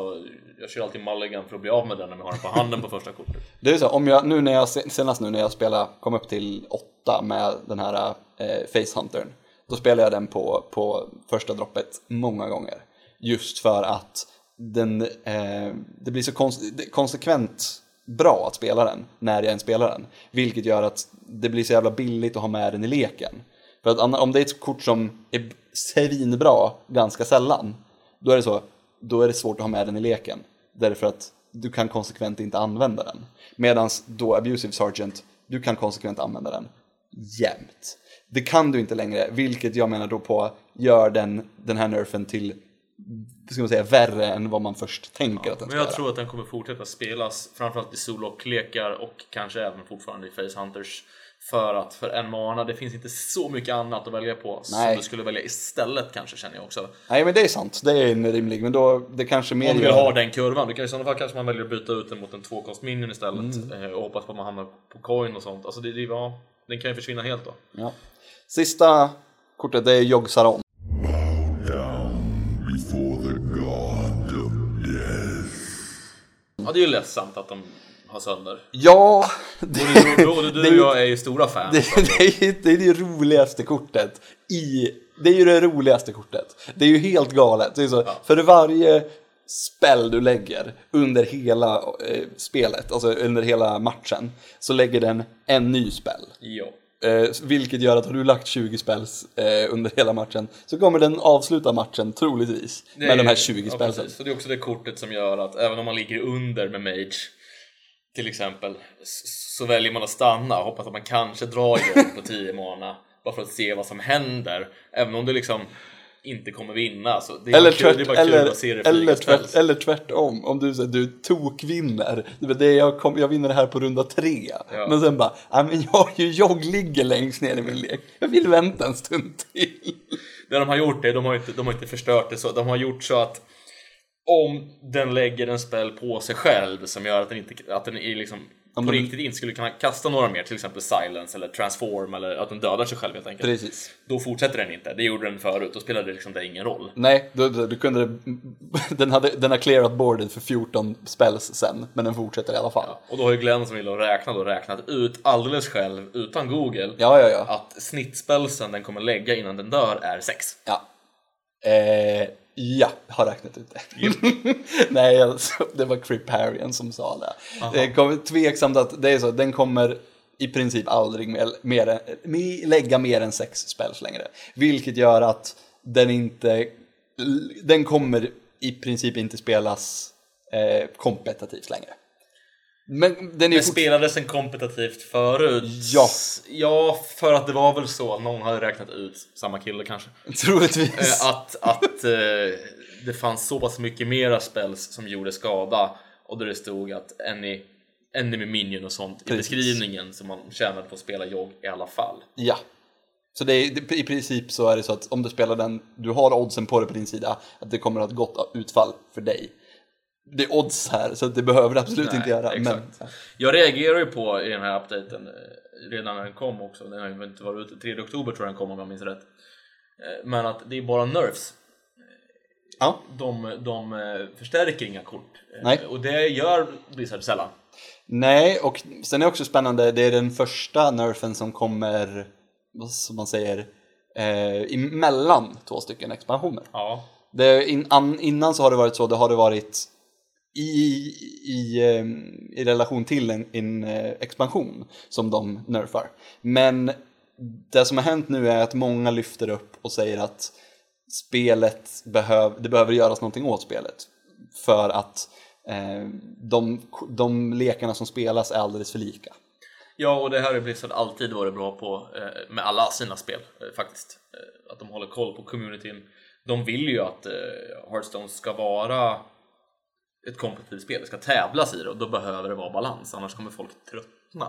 Speaker 3: jag kör alltid mulligan för att bli av med den när jag har den på handen på första kortet.
Speaker 2: Det är så, om jag, nu när jag, senast nu när jag spelade, kom upp till 8 med den här eh, Facehuntern, då spelade jag den på, på första droppet många gånger. Just för att den, eh, det blir så konse- konsekvent bra att spela den när jag än spelar den. Vilket gör att det blir så jävla billigt att ha med den i leken. För att om det är ett kort som är svinbra ganska sällan, då är det så, då är det svårt att ha med den i leken. Därför att du kan konsekvent inte använda den. Medan då Abusive Sergeant, du kan konsekvent använda den jämt. Det kan du inte längre, vilket jag menar då på gör den, den här nerfen till ska man säga, värre än vad man först tänker att den ska
Speaker 3: Men jag
Speaker 2: göra.
Speaker 3: tror att den kommer fortsätta spelas framförallt i solock-lekar och kanske även fortfarande i Face Hunters. För att för en mana, det finns inte så mycket annat att välja på som
Speaker 2: Nej.
Speaker 3: du skulle välja istället kanske känner jag också.
Speaker 2: Nej men det är sant, det är en rimlig, men då det kanske mer
Speaker 3: Om du vill ha den kurvan, du kan, i sådana fall kanske man väljer att byta ut den mot en tvåkost minion istället
Speaker 2: Mm.
Speaker 3: eh, och hoppas på att man hamnar på coin och sånt. Alltså det, det, ja, den kan ju försvinna helt då.
Speaker 2: Ja. Sista kortet det är Yogg Saron.
Speaker 4: before the god of death.
Speaker 3: Ja, det är ju ledsamt att de har sönder.
Speaker 2: Ja, det,
Speaker 3: Både du, både du
Speaker 2: det
Speaker 3: och jag är ju stora fans.
Speaker 2: det, det, är ju, det är det roligaste kortet i... Det är ju det roligaste kortet. Det är ju helt galet. Det är så, För varje spel du lägger under hela eh, spelet, alltså under hela matchen, så lägger den en ny spel. Eh, vilket gör att har du lagt 20 spells eh, under hela matchen så kommer den avsluta matchen troligtvis
Speaker 3: Det
Speaker 2: med
Speaker 3: är
Speaker 2: de här
Speaker 3: ju-
Speaker 2: 20
Speaker 3: ja,
Speaker 2: spelsen.
Speaker 3: Så det är också det kortet som gör att även om man ligger under med Mage till exempel så väljer man att stanna och hoppas att man kanske drar igång på 10 mana bara för att se vad som händer. Även om du liksom inte kommer vinna. Så det är
Speaker 2: Eller,
Speaker 3: kul, det är
Speaker 2: tvärt,
Speaker 3: bara kul
Speaker 2: eller,
Speaker 3: att se det
Speaker 2: eller, tvärt, eller tvärtom, om du, säger du tokvinner, det är det jag, kom, jag vinner det här på runda tre,
Speaker 3: Ja.
Speaker 2: men sen bara, ja men jag, jag ligger längst ner i min lek, jag vill vänta en stund till.
Speaker 3: Det de har gjort är, de har inte, de har inte förstört det så, de har gjort så att om den lägger en spel på sig själv som gör att den, inte, att den är liksom på
Speaker 2: men-
Speaker 3: riktigt inte skulle kunna kasta några mer, till exempel silence eller transform eller att den dödar sig själv helt enkelt.
Speaker 2: Precis.
Speaker 3: Då fortsätter den inte, det gjorde den förut, då spelade det liksom det ingen roll.
Speaker 2: Nej, du, du, du kunde, den, hade, den har clearat bordet för 14 spells sen, men den fortsätter i alla fall.
Speaker 3: Och då har ju Glenn som vill räkna då räknat ut alldeles själv, utan Google,
Speaker 2: Ja, ja, ja.
Speaker 3: att snittspelsen den kommer lägga innan den dör är 6.
Speaker 2: Ja. Eh, ja, har räknat ut det. Nej, alltså, det var Crip Harrian som sa det. Det kommer tveksamt att det är så, den kommer i princip aldrig mer, mer, än- me- lägga mer än sex spells längre. Vilket gör att den inte, den kommer i princip inte spelas eh, kompetitivt längre. Men den är
Speaker 3: Det spelades den kompetitivt förut?
Speaker 2: Ja.
Speaker 3: Ja, för att det var väl så att någon hade räknat ut, samma kille kanske,
Speaker 2: troligtvis.
Speaker 3: eh, att, att eh, det fanns så pass mycket mera spells som gjorde skada och där det stod att any, enemy minion och sånt i
Speaker 2: Precis.
Speaker 3: beskrivningen som man tjänade på att spela jogg i alla fall.
Speaker 2: Ja. Så det är, i princip så är det så att om du spelar den, du har oddsen på det på din sida, att det kommer att ha ett gott utfall för dig. Det är odds här, så det behöver det absolut
Speaker 3: Nej,
Speaker 2: inte göra. Men,
Speaker 3: exakt. Jag reagerar ju på i den här updaten eh, redan när den kom också. Den har ju inte varit ute. 3 oktober tror jag den kom om jag minns rätt. Eh, Men att det är bara nerfs.
Speaker 2: ja.
Speaker 3: De, de eh, förstärker inga kort.
Speaker 2: Nej.
Speaker 3: Och det gör Blizzard sällan.
Speaker 2: Nej, och sen är det också spännande, det är den första nerfen som kommer, vad som man säger, eh, emellan två stycken expansioner.
Speaker 3: Ja.
Speaker 2: Det, in, an, innan så har det varit så, det har det varit i, i, ehm, i relation till en, en eh, expansion som de nerfar. Men det som har hänt nu är att många lyfter upp och säger att spelet behöv, det behöver göras någonting åt spelet. För att eh, de, de lekarna som spelas är alldeles för lika.
Speaker 3: Ja, och det här har Blizzard alltid varit bra på eh, med alla sina spel eh, faktiskt. Eh, att de håller koll på communityn. De vill ju att eh, Hearthstone ska vara ett kompetitivt spel, det ska tävlas i det och då behöver det vara balans, annars kommer folk tröttna.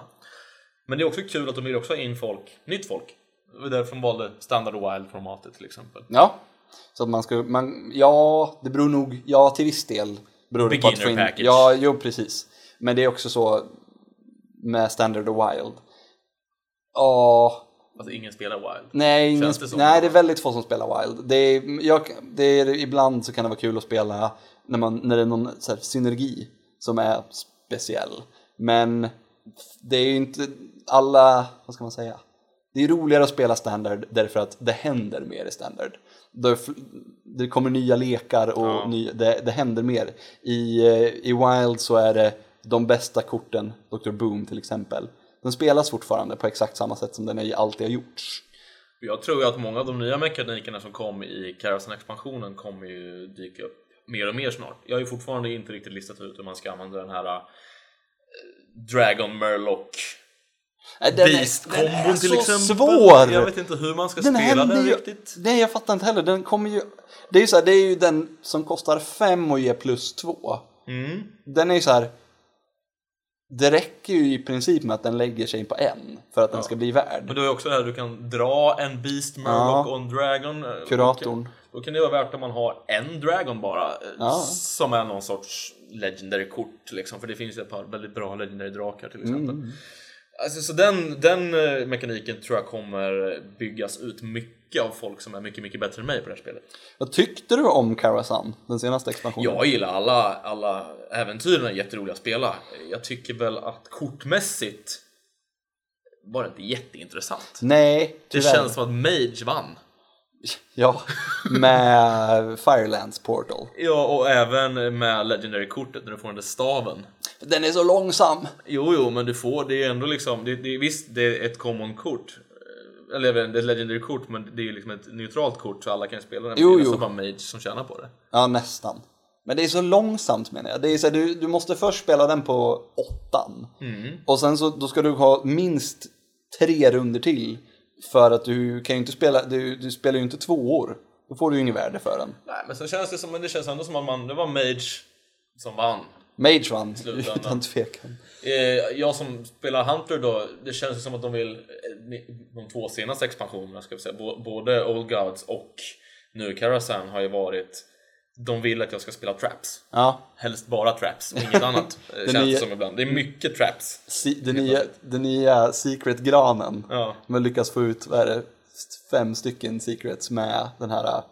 Speaker 3: Men det är också kul att de vill också ha in folk, nytt folk. Det var därför de valde standard wild-formatet till exempel.
Speaker 2: Ja, så att man ska, man, ja, det beror nog, ja till viss del beror det på att få in,
Speaker 3: package.
Speaker 2: Ja, jo precis. Men det är också så med standard och wild. Ja,
Speaker 3: Alltså ingen spelar wild.
Speaker 2: nej, ingen,
Speaker 3: det
Speaker 2: nej, det är väldigt få som spelar wild. Det är, jag, det är, ibland så kan det vara kul att spela när, man, när det är någon så här, synergi som är speciell. Men det är ju inte alla, vad ska man säga? Det är roligare att spela standard därför att det händer mer i standard. Det, det kommer nya lekar och
Speaker 3: Ja.
Speaker 2: ny, det, det händer mer. I, eh, I Wild så är det de bästa korten, Dr. Boom till exempel. Den spelas fortfarande på exakt samma sätt som den är- alltid har gjorts.
Speaker 3: Jag tror ju att många av de nya mekanikerna som kom i Carousel-expansionen kommer ju dyka upp mer och mer snart. Jag har ju fortfarande inte riktigt listat ut hur man ska använda den här eh, Dragon Murloc
Speaker 2: Nej, den är-
Speaker 3: Beast-kombon
Speaker 2: den är
Speaker 3: till
Speaker 2: så
Speaker 3: exempel.
Speaker 2: svår!
Speaker 3: Jag vet inte hur man ska
Speaker 2: Den
Speaker 3: spela den
Speaker 2: ju...
Speaker 3: riktigt.
Speaker 2: Nej, jag fattar inte heller. Den kommer ju... Det är ju så här, det är ju den som kostar fem och ger plus två.
Speaker 3: Mm.
Speaker 2: Den är ju så här... Det räcker ju i princip med att den lägger sig på en för att den ska bli värd.
Speaker 3: Men du har ju också det här du kan dra en Beast, Murloc och en Dragon. eh,
Speaker 2: Kuratorn.
Speaker 3: Då kan, då kan det vara värt om man har en Dragon bara. eh,
Speaker 2: Ja.
Speaker 3: Som är någon sorts Legendary-kort liksom. För det finns ju ett par väldigt bra Legendary-drakar till exempel.
Speaker 2: Mm.
Speaker 3: Alltså, så den, den eh, mekaniken tror jag kommer byggas ut mycket av folk som är mycket, mycket bättre än mig på det här spelet.
Speaker 2: Vad tyckte du om Karasan, den senaste expansionen?
Speaker 3: Jag gillar alla, alla äventyren, är jätteroliga att spela. Jag tycker väl att kortmässigt var det inte jätteintressant.
Speaker 2: Nej,
Speaker 3: Det
Speaker 2: tyvärr.
Speaker 3: känns som att Mage vann.
Speaker 2: Ja, med Firelands Portal.
Speaker 3: Ja, och även med Legendary-kortet när du får den där staven.
Speaker 2: Den är så långsam.
Speaker 3: Jo, jo, men du får, det är ändå liksom, det, det, visst det är ett common-kort. Eller det är ett Legendary-kort, men det är liksom ett neutralt kort så alla kan spela det.
Speaker 2: Jo,
Speaker 3: det är nästan bara Mage som tjänar på det.
Speaker 2: Ja, nästan. Men det är så långsamt menar jag. Det är så här, du, du måste först spela den på åttan. Och sen så då ska du ha minst tre runder till. För att du kan ju inte spela, du, du spelar ju inte två år. Då får du ju inget värde för den.
Speaker 3: Nej, men så känns det som, det känns ändå som att man, det var Mage som vann.
Speaker 2: Mage vann, utan tvekan.
Speaker 3: Eh, jag som spelar Hunter då, det känns ju som att de vill, eh, de två senaste expansionerna ska vi säga, både Old Gods och nu Karazhan har ju varit, de vill att jag ska spela traps.
Speaker 2: Ja,
Speaker 3: Helst bara traps, och inget annat. eh, känns
Speaker 2: nya-
Speaker 3: som ibland. Det är mycket traps.
Speaker 2: si, den, nya, den nya secret-granen.
Speaker 3: Ja.
Speaker 2: Man lyckas få ut, vad är det, fem stycken secrets med den här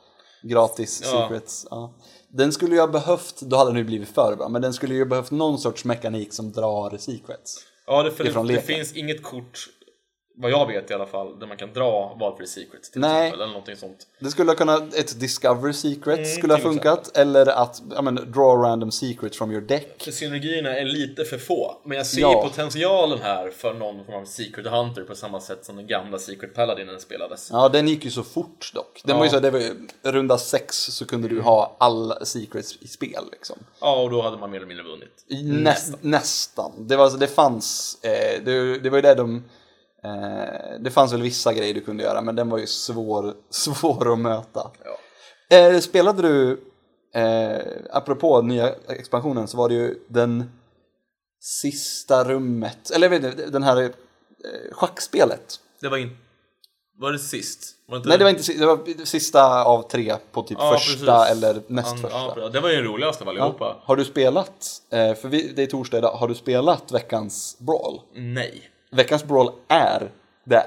Speaker 2: gratis
Speaker 3: Ja.
Speaker 2: secrets. Ja. Den skulle ju ha behövt, då hade den ju blivit för bra, men den skulle ju ha behövt någon sorts mekanik som drar secrets.
Speaker 3: Ja, det, för det, det finns inget kort, vad jag vet i alla fall, där man kan dra Valkyrie Secrets till
Speaker 2: Nej.
Speaker 3: exempel, eller någonting sånt.
Speaker 2: Det skulle ha kunnat, ett discover secret skulle ha funkat, eller att, ja men, draw random secrets from your deck.
Speaker 3: För synergierna är lite för få, men jag ser
Speaker 2: Ja.
Speaker 3: potentialen här för någon form av Secret Hunter på samma sätt som den gamla Secret Paladinen spelades.
Speaker 2: Ja, den gick ju så fort dock. Den var ju så, det var ju, runda sex så kunde du ha alla secrets i spel liksom.
Speaker 3: Ja, och då hade man mer eller mindre vunnit.
Speaker 2: Nästan. Nästan. Det, var, alltså- det fanns, eh, det, det var ju det de, det fanns väl vissa grejer du kunde göra men den var ju svår, svår att möta.
Speaker 3: Ja.
Speaker 2: Eh, spelade du, eh, apropå nya expansionen så var det ju den sista rummet, eller jag vet inte, den här eh, schackspelet.
Speaker 3: Det var inte... Var det sist? Var inte
Speaker 2: Nej det var inte det var det sista av tre på typ
Speaker 3: Ja,
Speaker 2: första
Speaker 3: precis.
Speaker 2: eller näst
Speaker 3: An-
Speaker 2: första.
Speaker 3: Ja, det var ju den roligaste av allihopa.
Speaker 2: Har du spelat, eh, för vi, det är torsdag idag, har du spelat veckans brawl?
Speaker 3: Nej.
Speaker 2: Veckans brawl är det.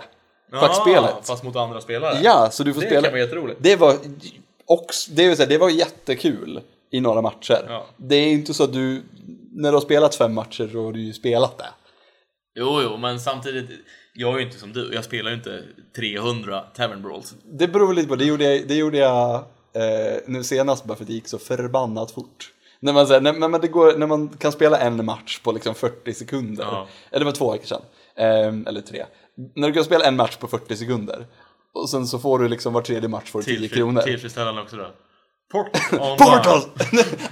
Speaker 2: Schackspelet.
Speaker 3: Ja, fast mot andra spelare.
Speaker 2: Ja, så du får
Speaker 3: Det
Speaker 2: spela.
Speaker 3: kan vara jätteroligt.
Speaker 2: Det var, också, det, vill säga, det var jättekul i några matcher.
Speaker 3: Ja.
Speaker 2: Det är inte så att du, när du har spelat fem matcher så har du ju spelat det.
Speaker 3: Jo, jo, men samtidigt, jag är ju inte som du. Jag spelar ju inte 300 Tavern Brawls.
Speaker 2: Det beror lite på, det gjorde jag, det gjorde jag eh, nu senast bara för att det gick så förbannat fort. När man, när, när, man, det går, när man kan spela en match på liksom 40 sekunder,
Speaker 3: Ja.
Speaker 2: eller det var två veckor sedan, eller tre. När du kan spela en match på 40 sekunder och sen så får du liksom var tredje match får du 10 kronor.
Speaker 3: Tillfredsställande också då. Portal.
Speaker 2: Portals!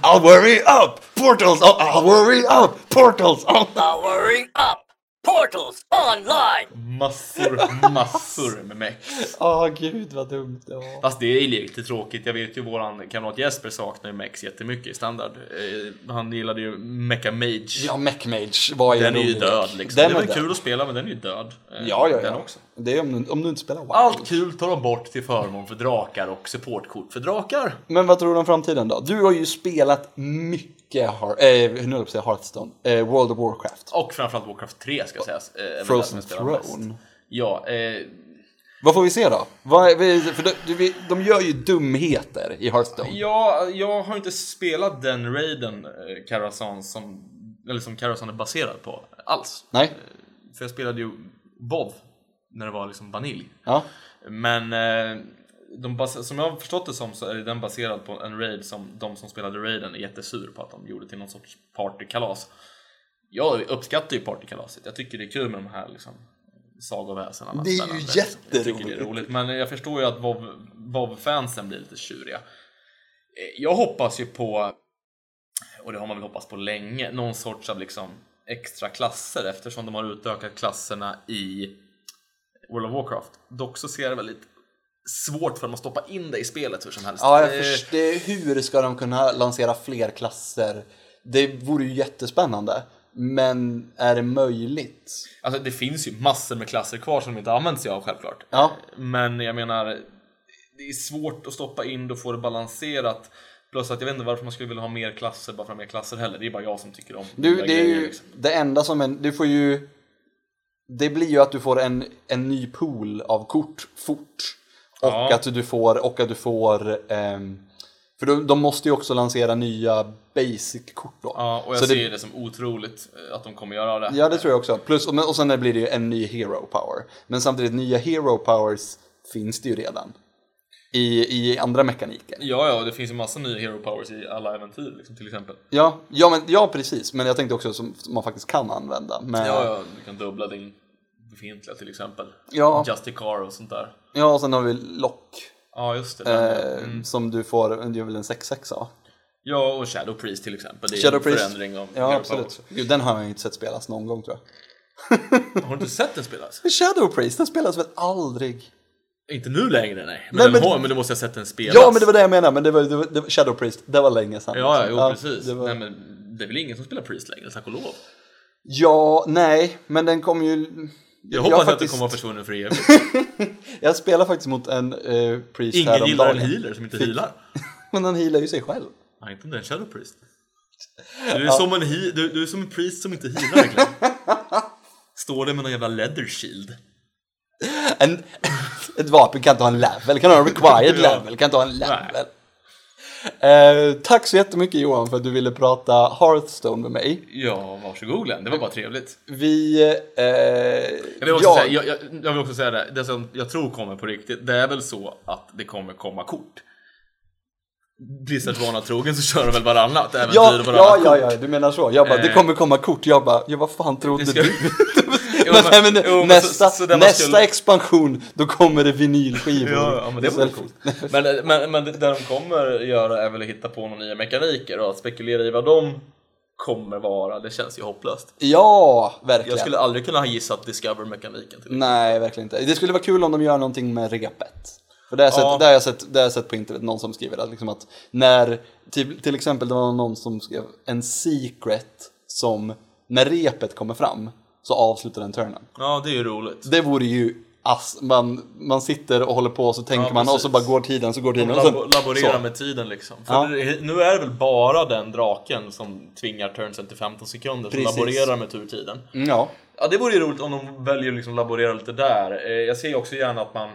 Speaker 2: I'll worry up! Portals! I'll worry up! Portals!
Speaker 5: Not worry up! Portals online!
Speaker 3: Massor, massor med mex.
Speaker 2: Åh gud vad dumt det var.
Speaker 3: Fast det är lite tråkigt. Jag vet ju våran kamrat Jesper saknar ju mex jättemycket i standard. Eh, han gillade ju Mecha Mage.
Speaker 2: Ja, Mechmage var ju
Speaker 3: den är ju död liksom.
Speaker 2: Den
Speaker 3: det är
Speaker 2: är
Speaker 3: väl
Speaker 2: död.
Speaker 3: kul att spela men den är ju död. Eh,
Speaker 2: Ja, ja,
Speaker 3: Den
Speaker 2: ja.
Speaker 3: också.
Speaker 2: Det är om du, om du inte spelar WoW.
Speaker 3: Allt kul tar de bort till förmån för drakar och supportkort för drakar.
Speaker 2: Men vad tror du om framtiden då? Du har ju spelat mycket Har- eh, nu höll jag Hearthstone. Eh, World of Warcraft.
Speaker 3: Och framförallt Warcraft 3 ska sägas. Eh,
Speaker 2: Frozen. Throne.
Speaker 3: Ja, eh,
Speaker 2: Vad får vi se då? Vad, för de, de, gör ju dumheter i Hearthstone.
Speaker 3: Ja, jag har inte spelat den raiden eh, Karazhan som, eller som Karazhan är baserad på alls.
Speaker 2: Nej?
Speaker 3: För jag spelade ju WoW när det var liksom vanilj.
Speaker 2: Ja.
Speaker 3: Men eh, de som jag har förstått det som så är den baserad på en raid som de som spelade raiden är jättesur på att de gjorde till någon sorts partykalas. Jag uppskattar ju partykalaset. Jag tycker det är kul med de här liksom sagoväsena.
Speaker 2: Det är ju
Speaker 3: liksom. Jag det är
Speaker 2: jätteroligt.
Speaker 3: roligt. Men jag förstår ju att WoW- WoW-fansen blir lite tjuriga. Eh, Jag hoppas ju på, och det har man väl hoppats på länge, någon sorts av liksom extra klasser eftersom de har utökat klasserna i World of Warcraft. Dock så ser det väldigt svårt för dem att stoppa in det i spelet hur som helst.
Speaker 2: Ja, jag först- det, hur ska de kunna lansera fler klasser? Det vore ju jättespännande. Men är det möjligt?
Speaker 3: Alltså det finns ju massor med klasser kvar som de inte använt sig av självklart.
Speaker 2: Ja.
Speaker 3: Men jag menar, det är svårt att stoppa in och få det balanserat. Plus att jag vet inte varför man skulle vilja ha mer klasser bara för mer klasser heller. Det är bara jag som tycker om
Speaker 2: Du, det är
Speaker 3: grejer,
Speaker 2: ju
Speaker 3: liksom.
Speaker 2: det enda som en, du får ju Det blir ju att du får en, en ny pool av kort fort Och
Speaker 3: Ja.
Speaker 2: att du får, och att du får ehm, För de, de måste ju också lansera nya basic-kort då
Speaker 3: Ja, och jag
Speaker 2: Så
Speaker 3: ser
Speaker 2: det,
Speaker 3: det som otroligt eh, att de kommer göra det.
Speaker 2: Ja det tror jag också, plus, och, och sen blir det ju en ny hero power Men samtidigt, nya hero powers finns det ju redan I, i andra mekaniker
Speaker 3: Ja, ja, det finns ju massa nya hero powers i alla äventyr liksom, till exempel.
Speaker 2: Ja, ja, men, ja precis, men jag tänkte också som man faktiskt kan använda med,
Speaker 3: Ja, ja, du kan dubbla din befintliga till exempel.
Speaker 2: Ja.
Speaker 3: Justicar och sånt där.
Speaker 2: ja och sen har vi lock
Speaker 3: Ja, just det.
Speaker 2: Eh, Som du får, det är väl en 6-6 va?
Speaker 3: Ja, och Shadow Priest till exempel. Det är
Speaker 2: Shadow
Speaker 3: en
Speaker 2: Priest.
Speaker 3: förändring av
Speaker 2: Ja, absolut. Gud, den har jag inte sett spelas någon gång tror jag.
Speaker 3: Har du inte sett den spelas?
Speaker 2: Shadow Priest, den spelas väl aldrig?
Speaker 3: Inte nu längre, nej. Men,
Speaker 2: Nej, men-
Speaker 3: har, men du måste ha sett den spelas.
Speaker 2: Ja, men det var det jag menade, men det var, det var, det var Shadow Priest, det var länge sedan.
Speaker 3: Ja, ja, jo, precis.
Speaker 2: det var...
Speaker 3: Nej, men det är väl ingen som spelar Priest längre, tack och lov.
Speaker 2: Ja, nej, men den kom ju...
Speaker 3: Jag hoppas
Speaker 2: har
Speaker 3: att det kommer vara försvunnen för evigt.
Speaker 2: Jag spelar faktiskt mot en uh, Priest
Speaker 3: Ingen
Speaker 2: häromdagen.
Speaker 3: gillar en healer som inte
Speaker 2: Fick-
Speaker 3: healar.
Speaker 2: Men han healar ju sig själv.
Speaker 3: Nej, inte om det är en Shadow Priest. Du är, som en he- du, du är som en priest som inte healar verkligen. Står det med någon jävla leather shield.
Speaker 2: En, ett vapen kan inte ha en level, kan ha en required
Speaker 3: Ja.
Speaker 2: level, kan inte ha en level. Eh, tack så jättemycket Johan för att du ville prata Hearthstone med mig.
Speaker 3: Ja, varsågod Glenn. Det var bara trevligt.
Speaker 2: Vi... Eh,
Speaker 3: Jag vill också,
Speaker 2: ja,
Speaker 3: säga, jag, jag, jag vill också säga det, det som jag tror kommer på riktigt, det är väl så att det kommer komma kort. Blizzards vana trogen så kör de väl varannat äventyr
Speaker 2: ja,
Speaker 3: och
Speaker 2: ja,
Speaker 3: varannat
Speaker 2: ja,
Speaker 3: kort.
Speaker 2: ja, du menar så. Jag bara, det
Speaker 3: Eh.
Speaker 2: kommer komma kort. Jag bara, ja vad fan trodde
Speaker 3: Det ska-
Speaker 2: du?
Speaker 3: Jo,
Speaker 2: men,
Speaker 3: men- jo, men
Speaker 2: nästa
Speaker 3: så- så
Speaker 2: nästa
Speaker 3: skulle-
Speaker 2: expansion, då kommer det vinylskivor.
Speaker 3: Ja, ja, men det coolt. Men, men, men det de kommer göra är väl att hitta på några nya mekaniker och att spekulera i vad de kommer vara, det känns ju hopplöst.
Speaker 2: Ja, verkligen.
Speaker 3: Jag skulle aldrig kunna ha gissat Discover-mekaniken
Speaker 2: Nej, verkligen inte. Det skulle vara kul om de gör någonting med repet. För det har jag sett,
Speaker 3: Ja.
Speaker 2: det har jag sett, det har jag sett på internet, någon som skriver att, liksom att när, till, till exempel det var någon som skrev en secret som, när repet kommer fram, så avslutar den turnen.
Speaker 3: Ja, det är ju roligt.
Speaker 2: Det vore ju ass, man, man sitter och håller på och så tänker
Speaker 3: Ja,
Speaker 2: man och så bara går tiden, så går tiden. Och
Speaker 3: Labo- laborera
Speaker 2: så.
Speaker 3: med tiden liksom. För
Speaker 2: Ja.
Speaker 3: det, nu är det väl bara den draken som tvingar turnsen till 15 sekunder som
Speaker 2: Precis.
Speaker 3: laborerar med turtiden.
Speaker 2: Mm, Ja,
Speaker 3: Ja, det vore ju roligt om de väljer att liksom laborera lite där. Eh, Jag ser ju också gärna att man...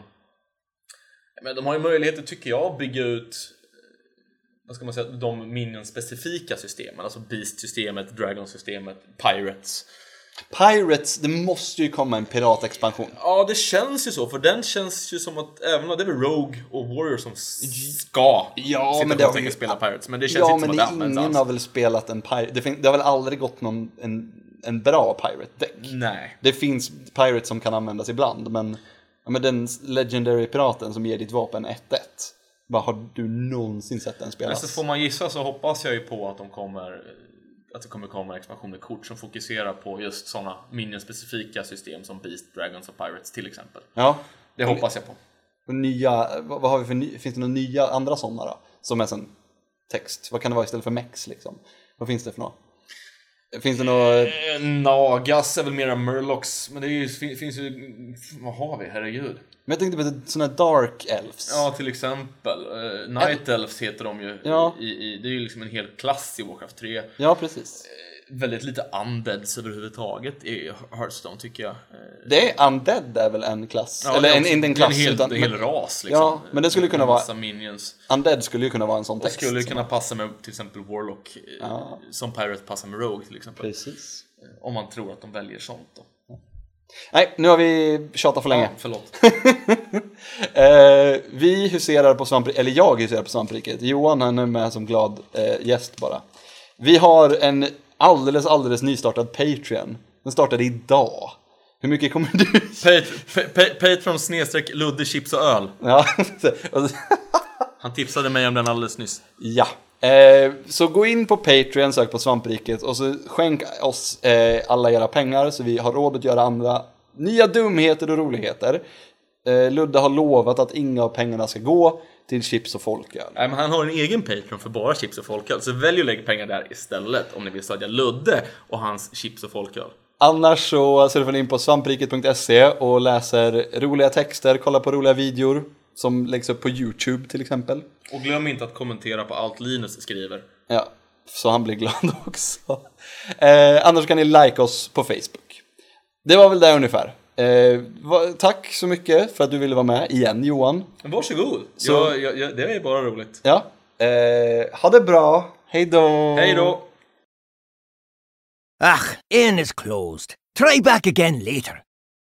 Speaker 3: Men de har ju möjligheter, tycker jag, att bygga ut eh, vad ska man säga, de minion-specifika systemen. Alltså Beast-systemet, Dragon-systemet, Pirates.
Speaker 2: Pirates, det måste ju komma en piratexpansion.
Speaker 3: Ja, det känns ju så, för den känns ju som att även om det är väl Rogue och Warrior som ska
Speaker 2: Ja,
Speaker 3: sitta
Speaker 2: men
Speaker 3: och
Speaker 2: det har
Speaker 3: tänka
Speaker 2: ju-
Speaker 3: spela Pirates, men det känns
Speaker 2: Ja,
Speaker 3: inte
Speaker 2: men
Speaker 3: som att det används
Speaker 2: ingen har väl spelat en pirate, det, fin- det har väl aldrig gått någon, en, en bra pirate-deck?
Speaker 3: Nej.
Speaker 2: Det finns pirates som kan användas ibland, men, ja, men den legendary piraten som ger ditt vapen 1-1. Bara, har du någonsin sett den
Speaker 3: Men
Speaker 2: spelas?
Speaker 3: så får man gissa så hoppas jag ju på att de kommer att det kommer komma en expansion med kort som fokuserar på just sådana minion-specifika system som Beast, Dragons och Pirates till exempel.
Speaker 2: Ja.
Speaker 3: Det hoppas jag på.
Speaker 2: Och nya, vad, vad har vi för ny, finns det några nya andra sådana då? Som är sån text, vad kan det vara istället för mex liksom? Vad finns det för något? Finns det något,
Speaker 3: Eh, Nagas är väl mera Murlocs, men det är ju, fin- finns ju... Vad har vi? Herregud.
Speaker 2: Men jag tänkte på sådana dark elves.
Speaker 3: Ja, till exempel. Uh, Night Elves heter de ju.
Speaker 2: Ja.
Speaker 3: I, i, det är ju liksom en hel klass i Warcraft 3.
Speaker 2: Ja, precis.
Speaker 3: Väldigt lite undeads överhuvudtaget i Hearthstone tycker jag. Eh,
Speaker 2: Det är undead är väl en klass?
Speaker 3: ja,
Speaker 2: Eller
Speaker 3: det
Speaker 2: en, inte en
Speaker 3: det
Speaker 2: klass,
Speaker 3: en hel,
Speaker 2: utan
Speaker 3: det är en hel ras liksom.
Speaker 2: Ja, men det skulle kunna vara-
Speaker 3: minions.
Speaker 2: undead skulle ju kunna vara en sån
Speaker 3: Och
Speaker 2: text.
Speaker 3: skulle
Speaker 2: som-
Speaker 3: kunna passa med till exempel Warlock.
Speaker 2: Ja.
Speaker 3: Som Pirate passar med Rogue till exempel.
Speaker 2: Precis.
Speaker 3: Om man tror att de väljer sånt då.
Speaker 2: Nej, nu har vi tjatat för länge.
Speaker 3: Ja, förlåt.
Speaker 2: Eh, vi huserar på svampriket, eller jag huserar på svampriket. Johan han är med som glad eh, gäst bara. Vi har en alldeles, alldeles nystartad Patreon. Den startade idag. Hur mycket kommer du...
Speaker 3: Pat- pa- pa- Patreon snedstreck Ludde Chips och Öl.
Speaker 2: ja,
Speaker 3: Han tipsade mig om den alldeles nyss.
Speaker 2: ja. Eh, så gå in på Patreon, sök på svampriket och så skänk oss eh, alla era pengar så vi har råd att göra andra nya dumheter och roligheter. Eh, Ludde har lovat att inga av pengarna ska gå till chips och folköl.
Speaker 3: Nej, men han har en egen Patreon för bara chips och folköl. Så välj att lägga pengar där istället om ni vill stödja Ludde och hans chips och folköl.
Speaker 2: Annars så surfar ni in på svampriket.se och läser roliga texter, kollar på roliga videor som läggs upp på Youtube till exempel.
Speaker 3: Och glöm inte att kommentera på allt Linus skriver.
Speaker 2: Ja, så han blir glad också. Eh, annars kan ni like oss på Facebook. Det var väl det ungefär. Eh, va, tack så mycket för att du ville vara med igen Johan.
Speaker 3: Varsågod!
Speaker 2: Så-
Speaker 3: Jag, jag, jag, det är bara roligt.
Speaker 2: Ja, eh, ha det bra. Hej då!
Speaker 3: Hej då!
Speaker 5: Ach, in is closed. Try back again later.